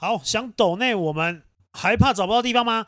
好，想抖内我们还怕找不到地方吗？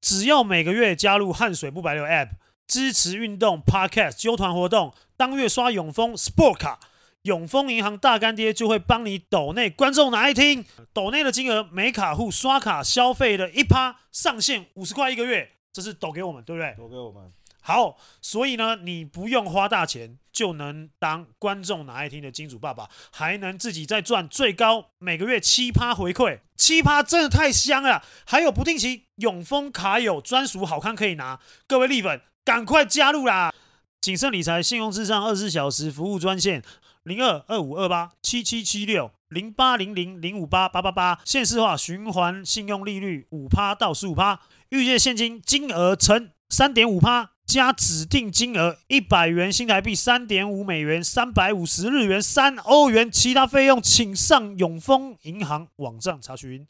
只要每个月加入汗水不白流 App，支持运动 Podcast 揪团活动，当月刷永丰 Sport 卡，永丰银行大干爹就会帮你抖内观众哪爱听，抖内的金额每卡户刷卡消费的一趴上限五十块一个月，这是抖给我们，对不对？抖给我们。好，所以呢，你不用花大钱就能当观众拿爱听的金主爸爸，还能自己再赚最高每个月七趴回馈，七趴真的太香了！还有不定期永丰卡友专属好康可以拿，各位力粉赶快加入啦！谨慎理财，信用至上，二十四小时服务专线零二二五二八七七七六零八零零零五八八八八，现时化循环信用利率五趴到十五趴，预借现金金额乘三点五趴。加指定金额一百元新台币三点五美元三百五十日元三欧元，其他费用请上永丰银行网站查询。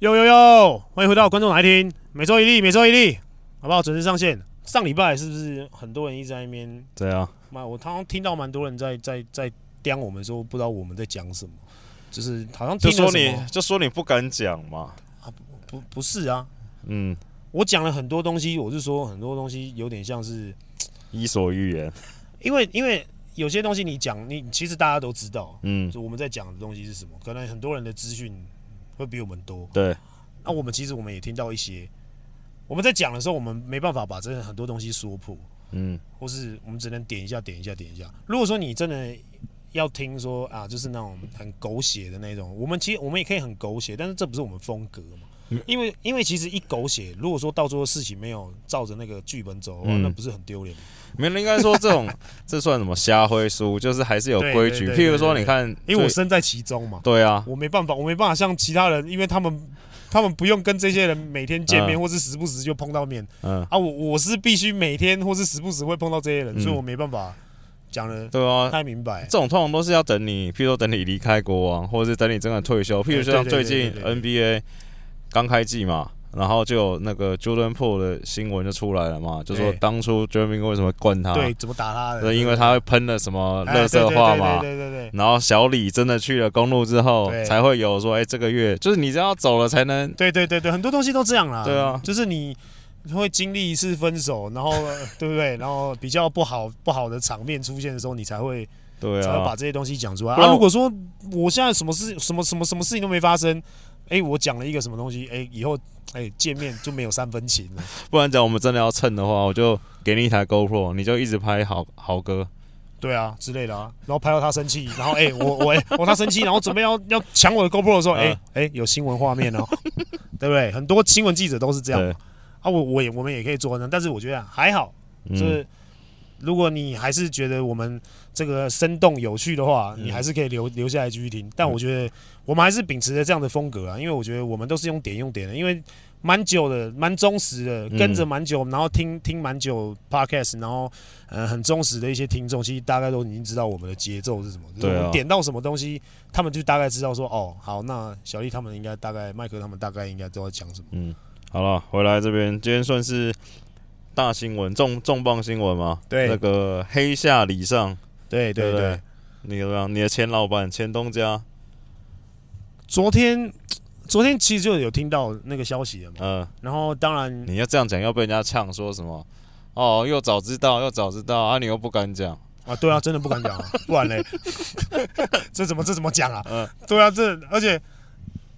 呦呦呦，欢迎回到观众哪爱听，每周一例，每周一例，好不好？准时上线。上礼拜是不是很多人一直在那边？对啊，妈，我刚刚听到蛮多人在在在。讲我们说不知道我们在讲什么，就是好像听就说你就说你不敢讲嘛。啊不不不是啊，嗯，我讲了很多东西，我是说很多东西有点像是伊索寓言，因为因为有些东西你讲你其实大家都知道，嗯，就我们在讲的东西是什么，可能很多人的资讯会比我们多，对，那我们其实我们也听到一些，我们在讲的时候我们没办法把这很多东西说破，嗯，或是我们只能点一下点一下点一下，如果说你真的。要听说啊，就是那种很狗血的那种。我们其实我们也可以很狗血，但是这不是我们风格嘛。因为因为其实一狗血，如果说到最后事情没有照着那个剧本走的话，嗯，那不是很丢脸？没人应该说这种这算什么瞎灰书，就是还是有规矩。譬如说，你看，因为我身在其中嘛。对啊，我没办法，我没办法像其他人，因为他们他们不用跟这些人每天见面，嗯，或是时不时就碰到面。嗯啊，我我是必须每天或是时不时会碰到这些人，嗯，所以我没办法。讲了对啊，太明白。这种通常都是要等你，譬如说等你离开国王，或者是等你真的退休。譬如说像最近 NBA 刚开季嘛，然后就有那个 Jordan Poole 的新闻就出来了嘛，就说当初 Jordan 为什么灌他？对，怎么打他的？对，因为他会喷了什么垃圾话嘛。对对对。然后小李真的去了公路之后，才会有说，哎，这个月就是你只要走了才能。对对对对，很多东西都这样啦。对啊，就是你。会经历一次分手，然后 对不对？然后比较不好不好的场面出现的时候，你才会对啊，才会把这些东西讲出来啊。如果说我现在什么事、什么什么什么事情都没发生，哎，我讲了一个什么东西，哎，以后哎见面就没有三分情了。不然讲我们真的要蹭的话，我就给你一台 GoPro，你就一直拍好好歌，对啊之类的啊，然后拍到他生气，然后哎我我哎 我他生气，然后准备要要抢我的 GoPro 的时候，哎哎有新闻画面哦，对不对？很多新闻记者都是这样。啊，我我也我们也可以做呢，但是我觉得还好，就是如果你还是觉得我们这个生动有趣的话，你还是可以留留下来继续听。但我觉得我们还是秉持着这样的风格啊，因为我觉得我们都是用点用点的，因为蛮久的，蛮忠实的，跟着蛮久，然后听听蛮久 podcast，然后呃很忠实的一些听众，其实大概都已经知道我们的节奏是什么，对，我们点到什么东西，他们就大概知道说哦，好，那小丽他们应该大概麦克他们大概应该都在讲什么，嗯。好了，回来这边，今天算是大新闻，重重磅新闻嘛？对，那个黑下李尚，对对对，对，你怎么样？你的前老板前东家，昨天昨天其实就有听到那个消息了嘛，嗯，然后当然你要这样讲，要被人家呛说什么？哦，又早知道，又早知道啊，你又不敢讲啊？对啊，真的不敢讲啊，不然嘞，这怎么这怎么讲啊？嗯，对啊，这而且。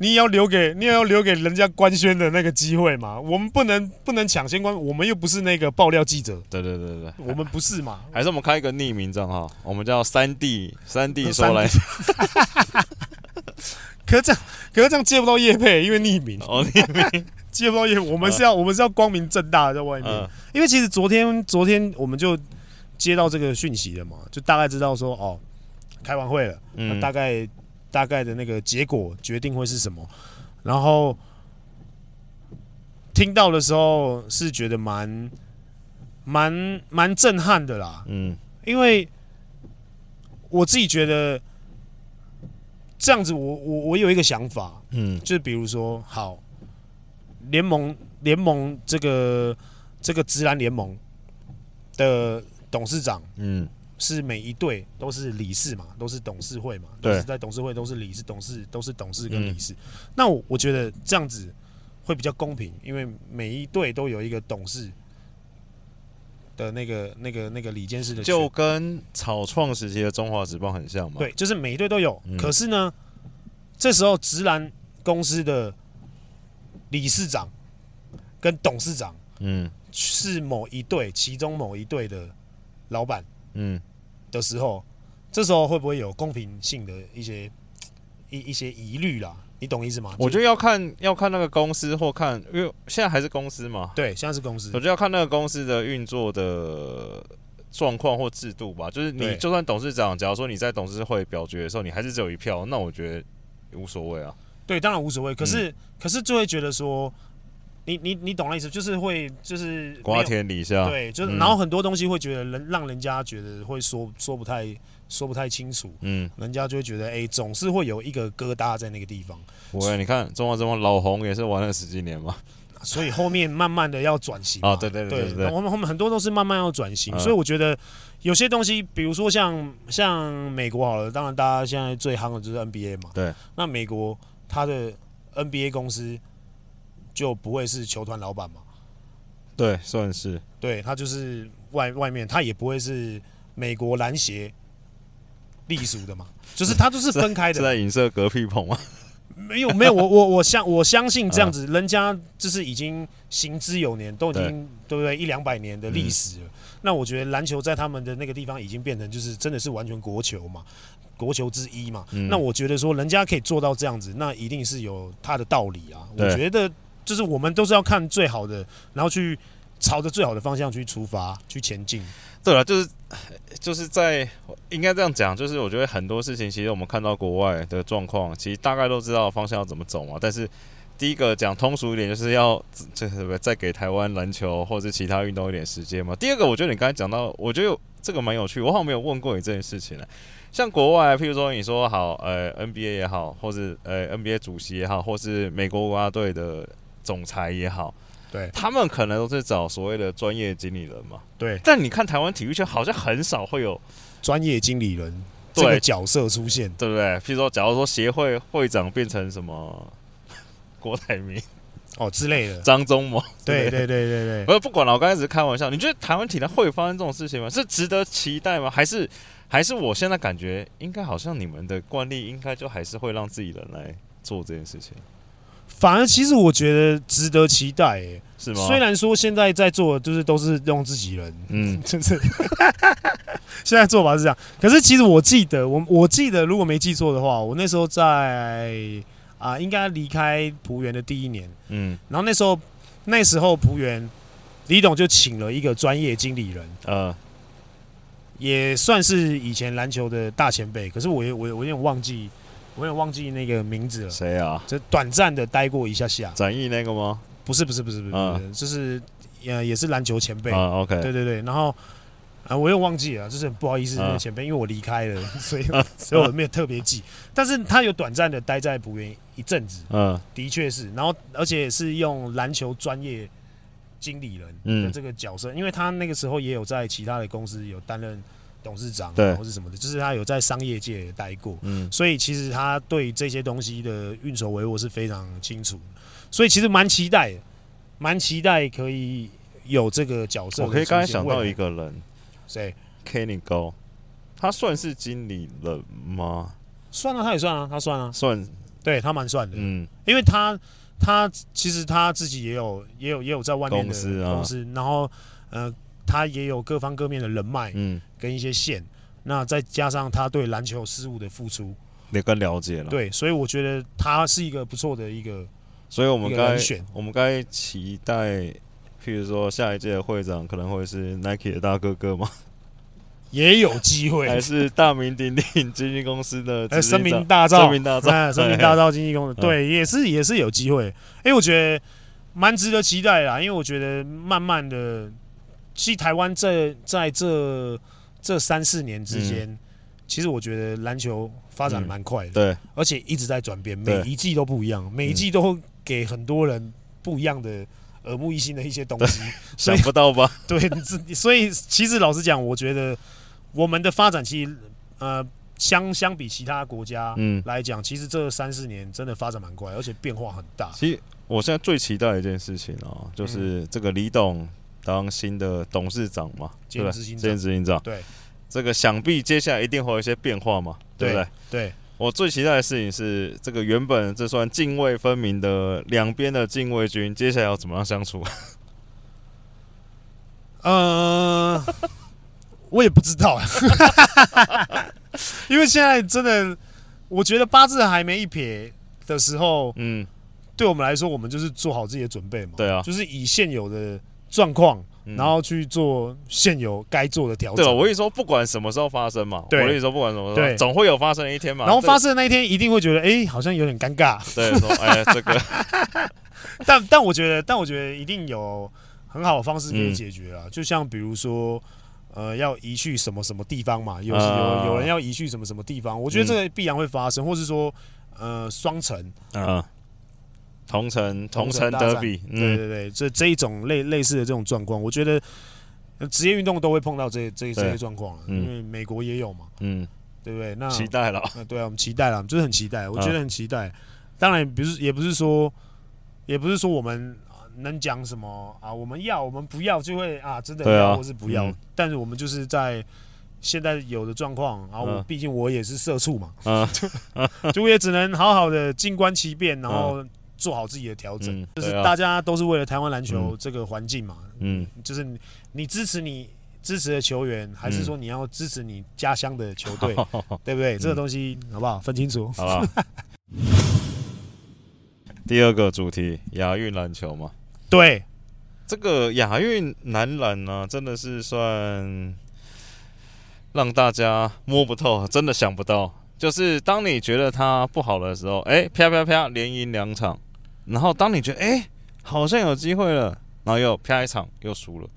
你也要留给你也要留给人家官宣的那个机会嘛？我们不能不能抢先官，我们又不是那个爆料记者。对对对对，我们不是嘛？还是我们开一个匿名账号，我们叫三弟三弟说来。可是这样，可是这样接不到叶配，因为匿名。哦，匿名 接不到业，我们是要、嗯、我们是要光明正大的在外面、嗯。因为其实昨天昨天我们就接到这个讯息了嘛，就大概知道说哦，开完会了，嗯，大概。大概的那个结果决定会是什么？然后听到的时候是觉得蛮蛮蛮震撼的啦。嗯，因为我自己觉得这样子我，我我我有一个想法，嗯，就是比如说，好联盟联盟这个这个直男联盟，的董事长，嗯，是每一队都是理事嘛，都是董事会嘛，都是在董事会都是理事，董事都是董事跟理事。嗯、那我我觉得这样子会比较公平，因为每一队都有一个董事的那个那个那个理监事的，就跟草创时期的中华职棒很像嘛。对，就是每一队都有。嗯、可是呢，这时候直男公司的理事长跟董事长，嗯。是某一队，其中某一队的老板，嗯，的时候，这时候会不会有公平性的一些一一些疑虑啦？你懂意思吗？我觉得要看要看那个公司或看，因为现在还是公司嘛。对，现在是公司。我觉得要看那个公司的运作的状况或制度吧。就是你就算董事长，假如说你在董事会表决的时候，你还是只有一票，那我觉得无所谓啊。对，当然无所谓。可是、嗯、可是就会觉得说。你你你懂那意思，就是会就是瓜田李下，对，就是、嗯、然后很多东西会觉得人让人家觉得会说说不太说不太清楚，嗯，人家就会觉得哎、欸，总是会有一个疙瘩在那个地方。我你看中华职棒老红也是玩了十几年嘛，所以后面慢慢的要转型啊，对对对对，对，我们后面很多都是慢慢要转型，嗯、所以我觉得有些东西，比如说像像美国好了，当然大家现在最夯的就是 NBA 嘛，对，那美国它的 NBA 公司。就不会是球团老板嘛？对，算是。对，他就是外外面，他也不会是美国篮协隶属的嘛？就是他都是分开的。是在影射隔壁棚吗？没有没有，我我我相我相信这样子，人家就是已经行之有年，都已经对，对不对？一两百年的历史了。嗯、那我觉得篮球在他们的那个地方已经变成就是真的是完全国球嘛，国球之一嘛。嗯、那我觉得说人家可以做到这样子，那一定是有他的道理啊。我觉得。就是我们都是要看最好的，然后去朝着最好的方向去出发，去前进。对了，就是就是在应该这样讲，就是我觉得很多事情，其实我们看到国外的状况，其实大概都知道方向要怎么走嘛。但是第一个讲通俗一点，就是要这个再给台湾篮球或者其他运动一点时间嘛。第二个，我觉得你刚才讲到，我觉得这个蛮有趣，我好像没有问过你这件事情呢。像国外，譬如说你说好，呃，NBA 也好，或是呃 NBA 主席也好，或是美国国家队的。总裁也好，对，他们可能都是找所谓的专业经理人嘛。对，但你看台湾体育圈好像很少会有专业经理人这个角色出现，对不对？譬如说，假如说协会会长变成什么 郭台铭哦之类的，张忠谋，对对对对对。不不管了，我刚才只是开玩笑。你觉得台湾体坛会发生这种事情吗？是值得期待吗？还是还是我现在感觉应该好像你们的惯例应该就还是会让自己人来做这件事情。反而，其实我觉得值得期待，哎，是吗？虽然说现在在做，就是都是用自己人，嗯，就是现在做法是这样。可是，其实我记得，我我记得，如果没记错的话，我那时候在啊，应该离开璞园的第一年，嗯，然后那时候那时候璞园李董就请了一个专业经理人，呃，也算是以前篮球的大前辈。可是我，我我我有点忘记。我有点忘记那个名字了。谁啊？就短暂的待过一下下。展翼那个吗？不是不是不是不是，嗯、就是呃也是篮球前辈。啊，OK。对对对，然后啊、呃、我又忘记了，就是不好意思那个前辈，嗯、因为我离开了，所以所以我没有特别记。但是他有短暂的待在浦原一阵子，嗯，的确是。然后而且是用篮球专业经理人的这个角色，嗯、因为他那个时候也有在其他的公司有担任。董事长对，或是什么的，就是他有在商业界待过，嗯，所以其实他对这些东西的运筹帷幄是非常清楚，所以其实蛮期待，蛮期待可以有这个角色。我可以刚才想到一个人，谁？Kenny Go，他算是经理人吗？算啊，他也算啊，他算啊，算，对他蛮算的，嗯，因为他他其实他自己也有也有也有在外面的公司，公司，然后呃。他也有各方各面的人脉，嗯，跟一些线，嗯、那再加上他对篮球事务的付出，也更了解了。对，所以我觉得他是一个不错的一个，所以我们该选我们该期待，譬如说下一届的会长可能会是 Nike 的大哥哥吗？也有机会，还是大名鼎鼎经纪公司的哎声名大噪，声名大噪，声名大噪经纪公司，对，也是也是有机会。哎，我觉得蛮值得期待啦，因为我觉得慢慢的。其实台湾在在这这三四年之间，嗯、其实我觉得篮球发展蛮快的，嗯，对，而且一直在转变，每一季都不一样，每一季都给很多人不一样的耳目一新的一些东西，想不到吧？对，所以其实老实讲，我觉得我们的发展其实呃。相相比其他国家来讲，嗯、其实这三四年真的发展蛮快，而且变化很大。其实我现在最期待的一件事情哦、喔，就是这个李董当新的董事长嘛，兼执行长，兼执行长。对，这个想必接下来一定会有一些变化嘛，对不对？对，我最期待的事情是，这个原本这算泾渭分明的两边的禁卫军，接下来要怎么样相处？呃，我也不知道。因为现在真的，我觉得八字还没一撇的时候，嗯，对我们来说，我们就是做好自己的准备嘛。对啊，就是以现有的状况，然后去做现有该做的调整。对，我跟你说，不管什么时候发生嘛，我跟你说，不管什么时候，总会有发生的一天嘛。然后发生的那一天，一定会觉得，哎，好像有点尴尬。对，说，哎，这个，但但我觉得，但我觉得一定有很好的方式可以解决啊。就像比如说。呃，要移去什么什么地方嘛？有有有人要移去什么什么地方？我觉得这个必然会发生，或是说，呃，双城，嗯，同城同城德比，对对对，这这一种类类似的这种状况，我觉得职业运动都会碰到这这这些状况，因为美国也有嘛，嗯，对不对？那期待了，对啊，我们期待了，就是很期待，我觉得很期待。当然，不是也不是说，也不是说我们。能讲什么啊？我们要，我们不要，就会啊，真的要或是不要。但是我们就是在现在有的状况，然后毕竟我也是社畜嘛，啊 就我也只能好好的静观其变，然后做好自己的调整。就是大家都是为了台湾篮球这个环境嘛，嗯，就是你支持你支持的球员，还是说你要支持你家乡的球队，对不对？这个东西好不好？分清楚。好。第二个主题，亚运篮球嘛。对，这个亚运男篮呢，真的是算让大家摸不透，真的想不到。就是当你觉得他不好的时候，哎，啪啪啪，连赢两场；然后当你觉得哎，好像有机会了，然后又啪一场又输了。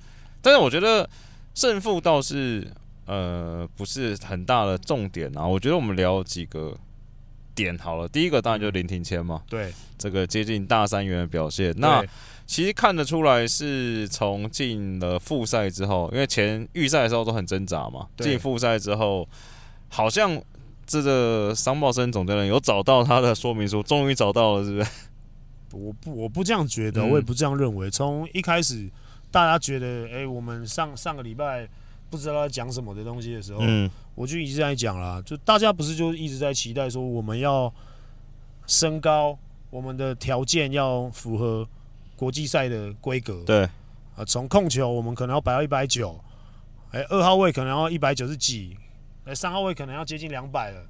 但是我觉得胜负倒是呃不是很大的重点啊。我觉得我们聊几个点好了。第一个当然就是林庭谦嘛，对，这个接近大三元的表现，那。其实看得出来，是从进了复赛之后，因为前预赛的时候都很挣扎嘛。进复赛之后，好像这个商报生总教练有找到他的说明书，终于找到了，是不是？我不，我不这样觉得，我也不这样认为。从一开始，大家觉得，哎，我们上上个礼拜不知道在讲什么的东西的时候，嗯，我就一直在讲啦，就大家不是就一直在期待说，我们要升高，我们的条件要符合。国际赛的规格，对，啊，从控球我们可能要摆到一百九，哎，二号位可能要一百九十几，哎，三号位可能要接近两百了，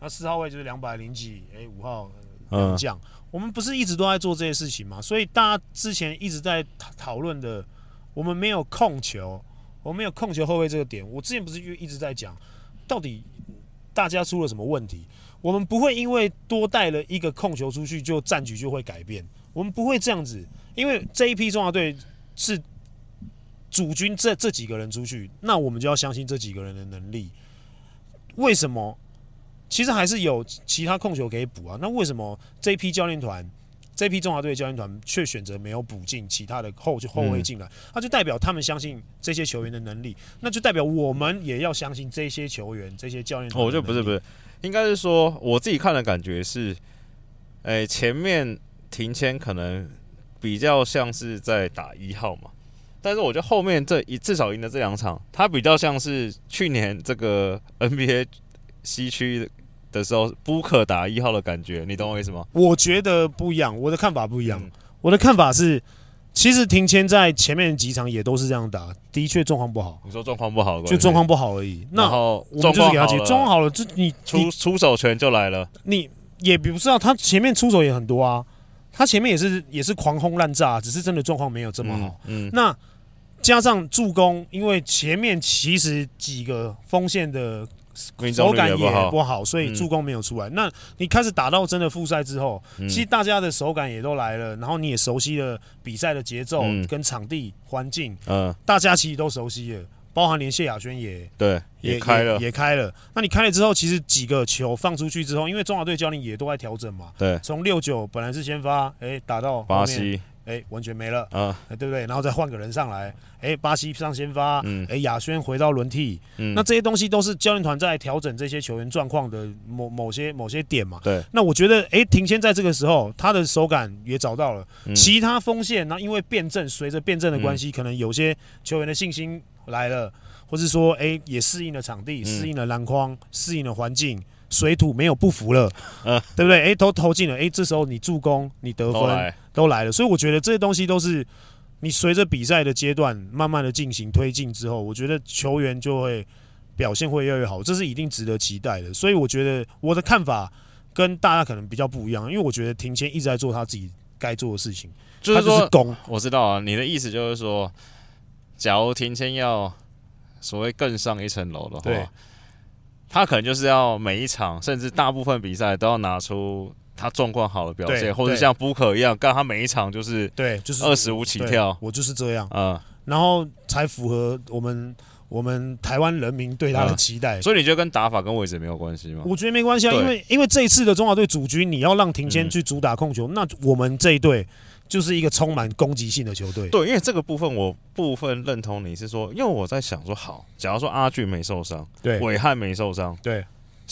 那四号位就是两百零几，哎，五号两将，嗯、我们不是一直都在做这些事情吗？所以大家之前一直在讨论的，我们没有控球，我们没有控球后卫这个点，我之前不是就一直在讲，到底大家出了什么问题？我们不会因为多带了一个控球出去，就战局就会改变，我们不会这样子。因为这一批中华队是主军这这几个人出去，那我们就要相信这几个人的能力。为什么？其实还是有其他控球可以补啊。那为什么这批教练团，这批中华队的教练团却选择没有补进其他的后就后卫进来？那就代表他们相信这些球员的能力，那就代表我们也要相信这些球员、这些教练团。我觉得不是不是，应该是说我自己看的感觉是，哎，前面停签可能。比较像是在打一号嘛，但是我觉得后面这一至少赢的这两场，他比较像是去年这个 NBA 西区的时候，Booker 打一号的感觉，你懂我意思吗？我觉得不一样，我的看法不一样。嗯、我的看法是，其实庭谦在前面几场也都是这样打，的确状况不好。你说状况不好，就状况不好而已。那好我们就是给他解，状况好了，就你出出手权就来了。你也不知道他前面出手也很多啊。他前面也是也是狂轰滥炸，只是真的状况没有这么好。嗯，嗯那加上助攻，因为前面其实几个锋线的手感也不好，所以助攻没有出来。嗯、那你开始打到真的复赛之后，嗯、其实大家的手感也都来了，然后你也熟悉了比赛的节奏跟场地环境，嗯，大家其实都熟悉了。包含连谢亚轩也对也开了也，也开了。那你开了之后，其实几个球放出去之后，因为中华队教练也都在调整嘛。对，从六九本来是先发，哎、欸，打到巴西完全没了啊、欸，对不对？然后再换个人上来，哎、欸，巴西上先发，嗯，哎、欸，亚轩回到轮替，嗯，那这些东西都是教练团在调整这些球员状况的某某些某些点嘛。对，那我觉得，哎、欸，庭谦在这个时候他的手感也找到了，嗯、其他锋线，那因为变阵，随着变阵的关系、嗯，可能有些球员的信心来了，或是说，哎、欸，也适应了场地，适、嗯、应了篮筐，适应了环境。水土没有不服了，嗯，对不对？哎，都投进了，哎，这时候你助攻、你得分都来了，所以我觉得这些东西都是你随着比赛的阶段慢慢的进行推进之后，我觉得球员就会表现会越来越好，这是一定值得期待的。所以我觉得我的看法跟大家可能比较不一样，因为我觉得庭谦一直在做他自己该做的事情，就是说是攻。我知道啊，你的意思就是说，假如庭谦要所谓更上一层楼的话。对他可能就是要每一场，甚至大部分比赛都要拿出他状况好的表现，或者像布克一样，干他每一场就是对，就是二十五起跳，我就是这样啊、嗯，然后才符合我们我们台湾人民对他的期待。嗯、所以你觉得跟打法跟位置没有关系吗？我觉得没关系啊，因为因为这一次的中华队主军，你要让庭谦去主打控球，嗯、那我们这一队。就是一个充满攻击性的球队。对，因为这个部分我部分认同你是说，因为我在想说，好，假如说阿俊没受伤，对，韦汉没受伤，对，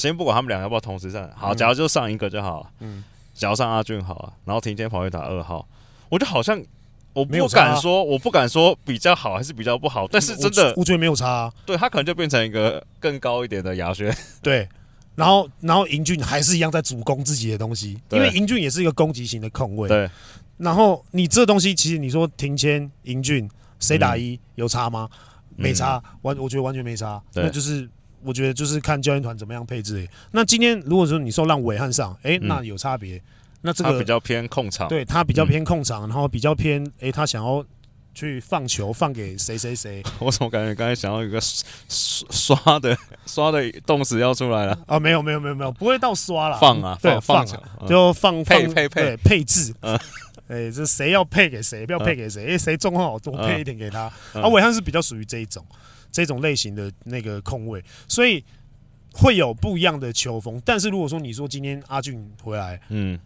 先不管他们两个要不要同时上，好，假如就上一个就好了，嗯，假如上阿俊好了，然后庭谦跑去打二号，我就好像我不敢说，我不敢说比较好还是比较不好，但是真的，我觉得没有差啊，对他可能就变成一个更高一点的亚轩，对，然后然后英俊还是一样在主攻自己的东西，因为英俊也是一个攻击型的控卫，对。然后你这东西，其实你说庭谦、英俊谁打一、嗯、有差吗？没差，完、嗯、我觉得完全没差。那就是我觉得就是看教练团怎么样配置。那今天如果说你说让韦汉上，哎，那有差别。那这个他比较偏控场，对他比较偏控场，然后比较偏哎，他想要去放球放给谁谁谁。我怎么感觉刚才想要一个 刷的刷的动词要出来了？啊，没有没有没有没有，不会到刷了。放啊，对，放，就放配配配配置。嗯哎、欸，这谁要配给谁，不要配给谁？哎、嗯，谁状况好，多配一点给他。嗯、啊，韦汉是比较属于这一种，这种类型的那个控卫，所以会有不一样的球风。但是如果说你说今天阿俊回来，嗯，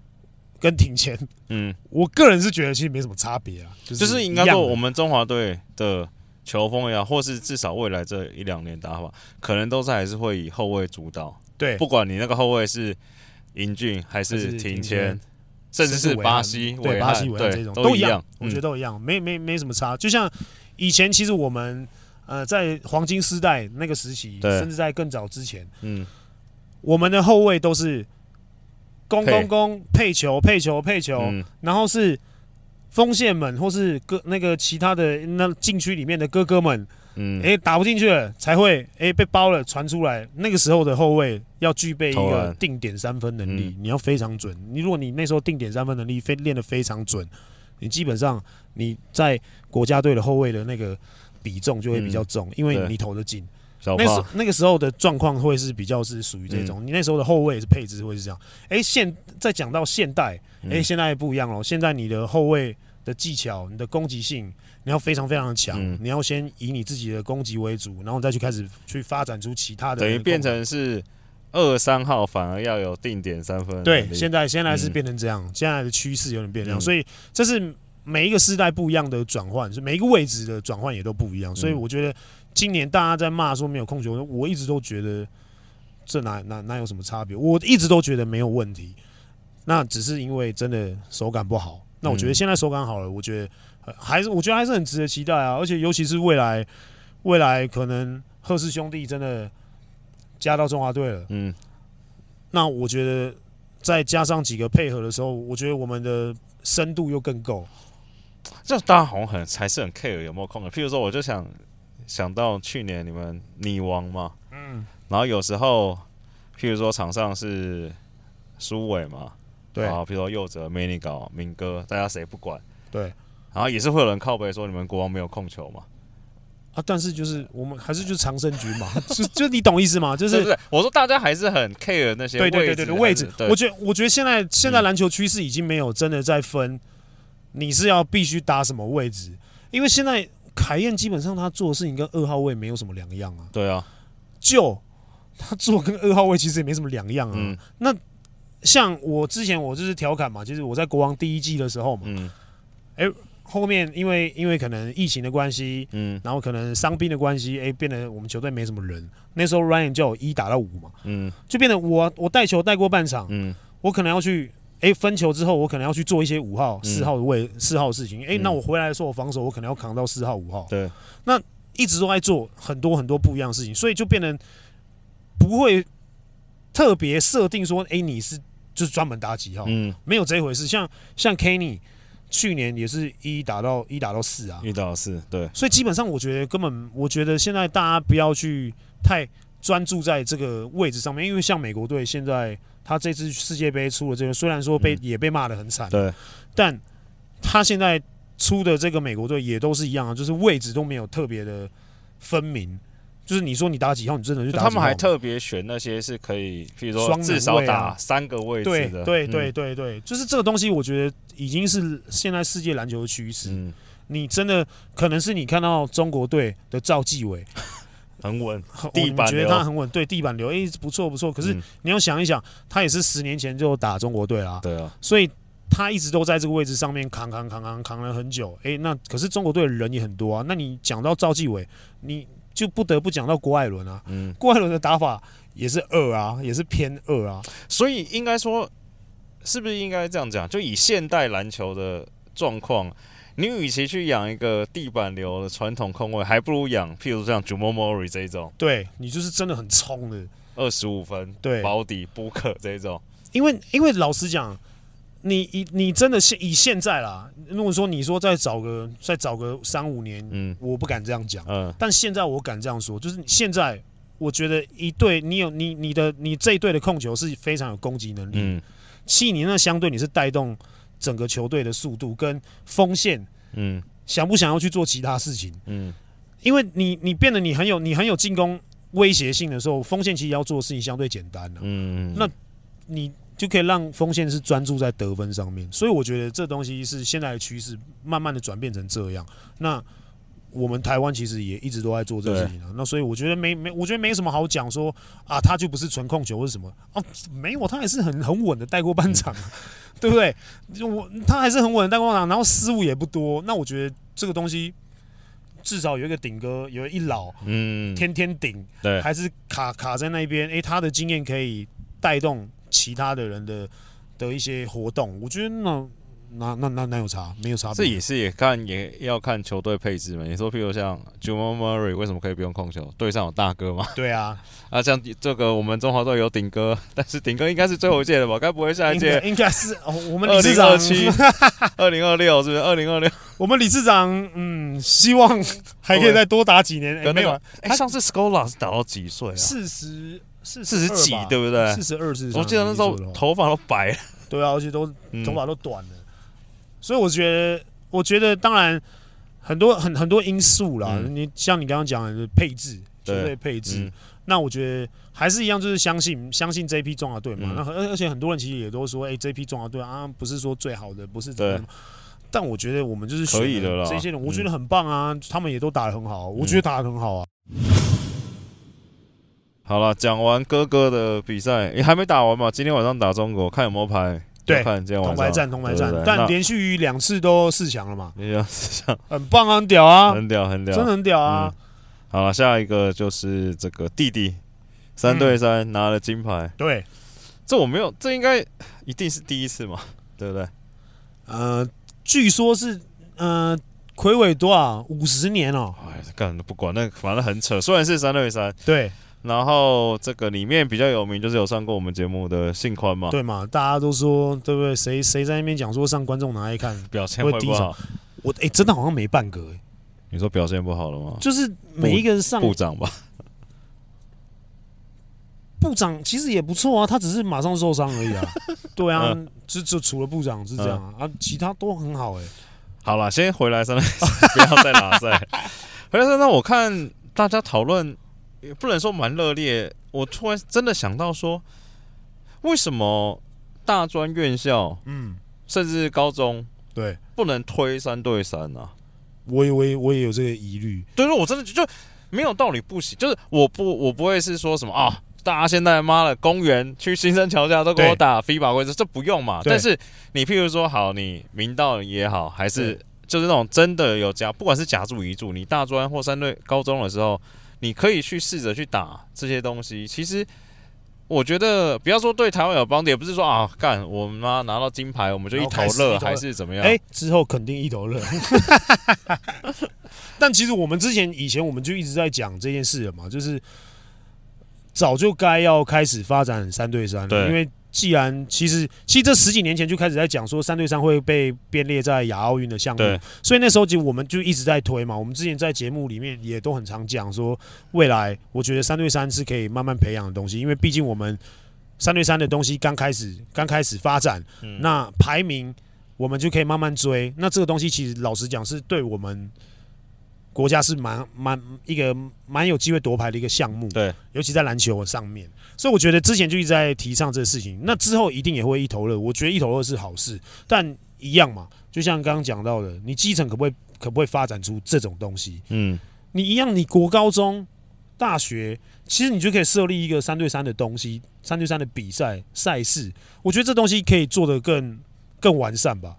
跟庭前，嗯，我个人是觉得其实没什么差别啊，就是、就是应该说我们中华队的球风呀，或是至少未来这一两年打法，可能都是还是会以后卫主导。对，不管你那个后卫是英俊还是庭前。甚至是巴西，对巴西、韦翰这种都一样，我觉得都一样，没没没什么差。就像以前，其实我们呃在黄金时代那个时期，甚至在更早之前，嗯，我们的后卫都是攻攻攻配球配球配球，然后是锋线们或是哥那个其他的那禁区里面的哥哥们。嗯，哎、欸，打不进去了才会哎、欸、被包了传出来。那个时候的后卫要具备一个定点三分能力，你要非常准。你如果你那时候定点三分能力非练得非常准，你基本上你在国家队的后卫的那个比重就会比较重，因为你投得进。那时那个时候的状况会是比较是属于这种，你那时候的后卫是配置会是这样。哎，现再讲到现代，哎，现在不一样了。现在你的后卫的技巧，你的攻击性。你要非常非常的强，嗯，你要先以你自己的攻击为主，然后再去开始去发展出其他的。等于变成是二三号反而要有定点三分。对，现在现在是变成这样，嗯，现在的趋势有点变这样，嗯，所以这是每一个世代不一样的转换，是每一个位置的转换也都不一样。所以我觉得今年大家在骂说没有控球，我一直都觉得这哪哪哪有什么差别？我一直都觉得没有问题，那只是因为真的手感不好。那我觉得现在手感好了，我觉得。还是我觉得还是很值得期待啊，而且尤其是未来，未来可能贺氏兄弟真的加到中华队了，嗯，那我觉得再加上几个配合的时候，我觉得我们的深度又更够。这大家好像很还是很 care 有没有空的，譬如说我就想想到去年你们拟王嘛，嗯，然后有时候譬如说场上是苏伟嘛，对，然后譬如说右泽、梅尼高、明哥，大家谁不管，对。然后也是会有人靠北说你们国王没有控球嘛？啊，但是就是我们还是就是常胜军嘛，就就你懂意思吗？就是我说大家还是很 care 那些位置对对对对位置。我觉得我觉得现在现在篮球趋势已经没有真的在分，你是要必须打什么位置，因为现在凯燕基本上他做的事情跟二号位没有什么两样啊。对啊，就他做跟二号位其实也没什么两样啊。嗯、那像我之前我就是调侃嘛，就是我在国王第一季的时候嘛。嗯哎、欸，后面因为因为可能疫情的关系，嗯，然后可能伤病的关系，哎、欸，变得我们球队没什么人。那时候 Ryan 就有一打到五嘛，嗯，就变得我我带球带过半场，嗯，我可能要去，哎、欸，分球之后我可能要去做一些五号、四、嗯、号的位四号的事情，哎、欸，那我回来的时候我防守我可能要扛到四号、五号，对，那一直都在做很多很多不一样的事情，所以就变得不会特别设定说，哎、欸，你是就是专门打几号，嗯，没有这一回事。像像 Kenny 去年也是一打到一打到四啊，一打到四，对，所以基本上我觉得根本，我觉得现在大家不要去太。专注在这个位置上面，因为像美国队现在，他这次世界杯出了这个，虽然说被、嗯、也被骂的很惨，对，但他现在出的这个美国队也都是一样啊，就是位置都没有特别的分明，就是你说你打几号，你真的就打。他们还特别选那些是可以，比如说至少打三个位置的，对对对对对，就是这个东西，我觉得已经是现在世界篮球的趋势。嗯，你真的可能是你看到中国队的赵继伟。很稳，地板流，觉得他很稳，对地板流，哎、欸，不错不错。可是你要想一想，他也是十年前就打中国队啦，对啊，所以他一直都在这个位置上面扛扛扛扛扛了很久。哎、欸，那可是中国队的人也很多啊。那你讲到赵继伟，你就不得不讲到郭艾伦啊。嗯，郭艾伦的打法也是二啊，也是偏二啊。所以应该说，是不是应该这样讲？就以现代篮球的状况。你与其去养一个地板流的传统控卫，还不如养，譬如像 Jamal Murray 这一种，对你就是真的很冲的，二十五分，对，保底 Booker 这一种。因为因为老实讲，你以你真的现以现在啦，如果说你说再找个再找个三五年，嗯，我不敢这样讲，嗯，但现在我敢这样说，就是现在我觉得一队你有你你的你这一队的控球是非常有攻击能力，嗯，七年那相对你是带动。整个球队的速度跟锋线，嗯，想不想要去做其他事情，嗯，因为你你变得你很有你很有进攻威胁性的时候，锋线其实要做的事情相对简单了，嗯，那你就可以让锋线是专注在得分上面，所以我觉得这东西是现在的趋势，慢慢的转变成这样，那。我们台湾其实也一直都在做这个事情啊，那所以我觉得没没，我觉得没什么好讲说啊，他就不是纯控球或是什么。啊，没有，他还是很很稳的带过半场，对不对？我他还是很稳的带过半场，然后失误也不多，那我觉得这个东西至少有一个顶哥，有一老，嗯，天天顶，对，还是卡卡在那边，诶，他的经验可以带动其他的人的的一些活动，我觉得那。那那那那有差？没有差。这也是也看也要看球队配置嘛。你说，譬如像 Jamal Murray 为什么可以不用控球？队上有大哥嘛？对啊。啊，像这个我们中华队有顶哥，但是顶哥应该是最后一届的吧？该不会下一届？应该是哦。我们理事长二零二六 是不是？二零二六。我们理事长嗯，希望还可以再多打几年。欸、没有。哎、欸，上次 Scola 是打到几岁啊？四十四四十几，对不对？四十二四十。我记得那时候头发都白了。对啊，而且都头发都短了。嗯所以我觉得，我觉得当然很多很很多因素啦。嗯、你像你刚刚讲的配置，球队配置，嗯、那我觉得还是一样，就是相信相信这批中华队嘛。嗯、那而而且很多人其实也都说，哎、欸，这批中华队啊，不是说最好的，不是怎么样。但我觉得我们就是可以的了。这些人我觉得很棒啊，嗯、他们也都打得很好，我觉得打得很好啊。嗯、好了，讲完哥哥的比赛，你、欸、还没打完嘛？今天晚上打中国，看有没有牌。对，铜牌战，铜牌战，但连续两次都四强了嘛？连续四强，很棒啊，很屌啊，很屌，很屌，真的很屌啊！嗯、好了，下一个就是这个弟弟，三对三拿了金牌。对，这我没有，这应该一定是第一次嘛？对不对？呃，据说是呃，魁伟多少五十年哦、喔。哎，干不管那，反正很扯。虽然是三对三，对。然后这个里面比较有名，就是有上过我们节目的信宽嘛，对嘛？大家都说对不对？谁谁在那边讲说上观众拿来看表现会不好？我哎、欸，真的好像没半个哎。你说表现不好了吗？就是每一个人上部长吧，部长其实也不错啊，他只是马上受伤而已啊。对啊，嗯、就就除了部长是这样啊，嗯、啊，其他都很好哎。好了，先回来三，不要再拿赛。回来三，那我看大家讨论。也不能说蛮热烈，我突然真的想到说，为什么大专院校，嗯，甚至高中，对，不能推三对三呢？我也我也我也有这个疑虑。对，我真的就没有道理不行。就是我不我不会是说什么啊，大家现在妈的公园去新生桥下都给我打 FIBA 规则，这不用嘛？但是你譬如说好，你明道也好，还是就是那种真的有家，不管是甲住乙组，你大专或三对高中的时候，你可以去试着去打这些东西。其实我觉得，不要说对台湾有帮助，也不是说啊干我们妈拿到金牌我们就一头热，还是怎么样？哎、欸，之后肯定一头热。但其实我们之前以前我们就一直在讲这件事了嘛，就是。早就该要开始发展三对三了，因为既然其实其实这十几年前就开始在讲说三对三会被编列在亚奥运的项目，所以那时候就我们就一直在推嘛。我们之前在节目里面也都很常讲说，未来我觉得三对三是可以慢慢培养的东西，因为毕竟我们三对三的东西刚开始刚开始发展，那排名我们就可以慢慢追。那这个东西其实老实讲是对我们。国家是蛮蛮一个蛮有机会夺牌的一个项目，对，尤其在篮球上面，所以我觉得之前就一直在提倡这个事情，那之后一定也会一头热。我觉得一头热是好事，但一样嘛，就像刚刚讲到的，你基层可不可以可不可以发展出这种东西？嗯，你一样，你国高中、大学，其实你就可以设立一个三对三的东西，三对三的比赛赛事，我觉得这东西可以做得更更完善吧。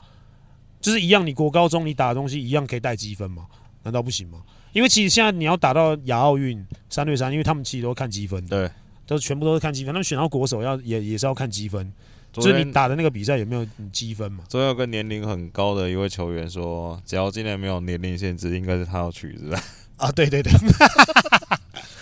就是一样，你国高中你打的东西一样可以带积分嘛。难道不行吗？因为其实现在你要打到亚奥运三对三，因为他们其实都看积分，对，都全部都是看积分。他们选到国手要也也是要看积分，就是你打的那个比赛有没有积分嘛？昨天有个年龄很高的一位球员说，只要今年没有年龄限制，应该是他要取，是吧？啊，对对对，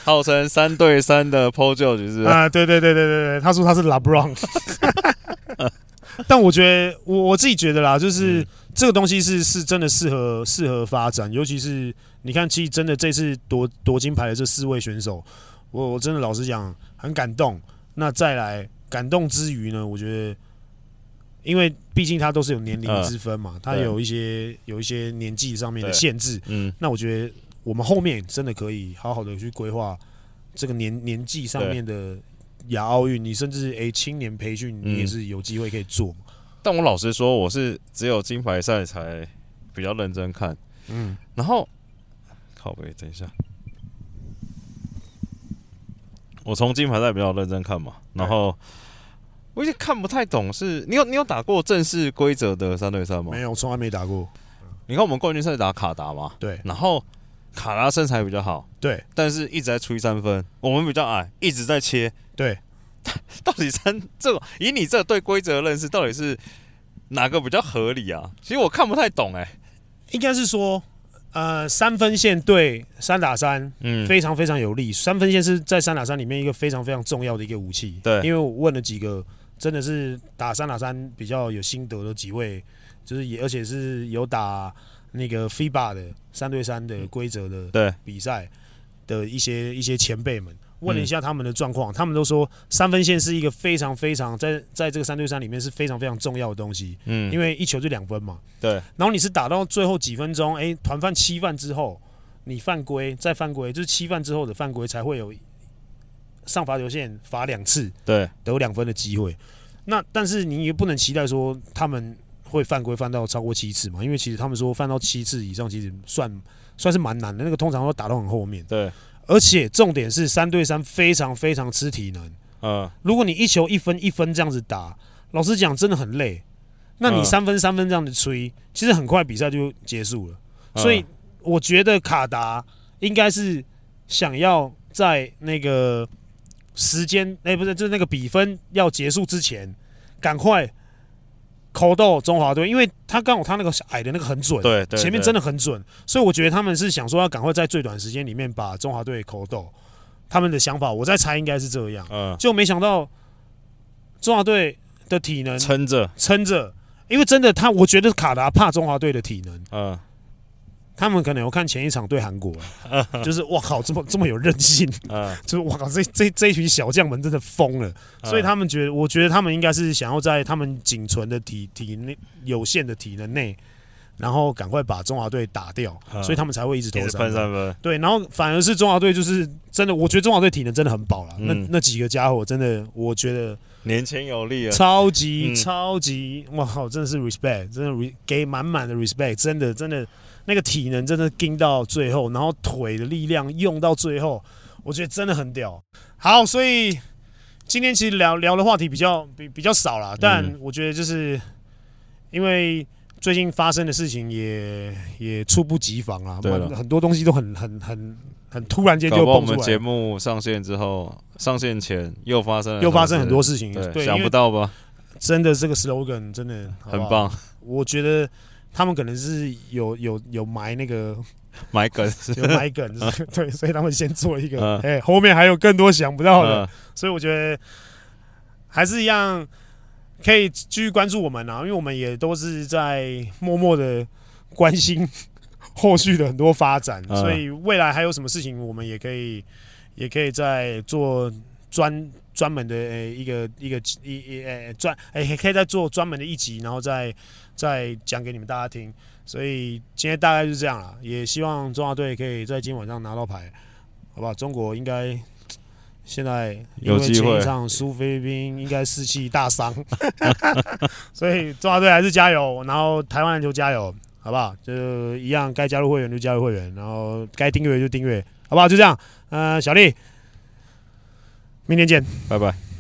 号称三对三的 Paul George 是啊，对对对对对对，他说他是 LeBron。但我觉得，我我自己觉得啦，就是、嗯、这个东西是是真的适合适合发展，尤其是你看，其实真的这次夺夺金牌的这四位选手，我我真的老实讲很感动。那再来感动之余呢，我觉得，因为毕竟他都是有年龄之分嘛，他有一些有一些年纪上面的限制。嗯，那我觉得我们后面真的可以好好的去规划这个年年纪上面的。亚奥运，你甚至诶、欸、青年培训，你也是有机会可以做。但我老实说，我是只有金牌赛才比较认真看。嗯，然后靠北，等一下，我从金牌赛比较认真看嘛。然后我有点看不太懂是，是你有你有打过正式规则的三对三吗？没有，从来没打过。你看我们冠军赛打卡达嘛？对。然后卡达身材比较好，对，但是一直在吹三分，我们比较矮，一直在切。对，到底三这种以你这对规则认识，到底是哪个比较合理啊？其实我看不太懂哎、欸。应该是说，呃，三分线对三打三，嗯，非常非常有利。三分线是在三打三里面一个非常非常重要的一个武器。对，因为我问了几个真的是打三打三比较有心得的几位，就是也而且是有打那个 FIBA 的三对三的规则的对比赛的一些一些前辈们。问了一下他们的状况，他们都说三分线是一个非常非常在在这个三对三里面是非常非常重要的东西。嗯，因为一球就两分嘛。对。然后你是打到最后几分钟，哎，团犯七犯之后，你犯规再犯规，就是七犯之后的犯规才会有上罚球线罚两次，对，得两分的机会。那但是你也不能期待说他们会犯规犯到超过七次嘛，因为其实他们说犯到七次以上，其实算算是蛮难的。那个通常都打到很后面。对。而且重点是三对三非常非常吃体能，嗯，如果你一球一分一分这样子打，老实讲真的很累。那你三分三分这样子吹，其实很快比赛就结束了。所以我觉得卡达应该是想要在那个时间，哎，不是，就是那个比分要结束之前，赶快。抠到中华队，因为他刚好他那个矮的那个很准，对，对，前面真的很准，所以我觉得他们是想说要赶快在最短时间里面把中华队抠到。他们的想法，我在猜应该是这样，嗯，就没想到中华队的体能撑着撑着，因为真的他，我觉得卡达怕中华队的体能，嗯。他们可能有看前一场对韩国，就是哇靠，这么这么有韧性，就是哇靠，这这这一群小将们真的疯了，所以他们觉得，我觉得他们应该是想要在他们仅存的体体内有限的体能内，然后赶快把中华队打掉，所以他们才会一直投三分。对，然后反而是中华队就是真的，我觉得中华队体能真的很饱了，那那几个家伙真的，我觉得年轻有力啊，超级超级哇靠，真的是 respect，真的给满满的 respect，真的真的。那个体能真的盯到最后，然后腿的力量用到最后，我觉得真的很屌。好，所以今天其实聊聊的话题比较比比较少了，但我觉得就是因为最近发生的事情也也猝不及防啊，很多东西都很很很很突然间就蹦出来。我们节目上线之后，上线前又发生又发生很多事情，对，想不到吧？真的这个 slogan 真的很棒，我觉得他们可能是有有有埋那个。埋梗，有埋梗，对，所以他们先做一个，哎，后面还有更多想不到的，所以我觉得还是一样可以继续关注我们啊，因为我们也都是在默默的关心后续的很多发展，所以未来还有什么事情，我们也可以也可以再做专专门的一个一个一一呃专哎，也可以再做专门的一集，然后再再讲给你们大家听。所以今天大概就是这样了，也希望中华队可以在今天晚上拿到牌，好不好？中国应该现在因为前一场输菲律宾，应该士气大伤，所以中华队还是加油，然后台湾篮球加油，好不好？就一样，该加入会员就加入会员，然后该订阅就订阅，好不好？就这样，呃，小丽，明天见，拜拜。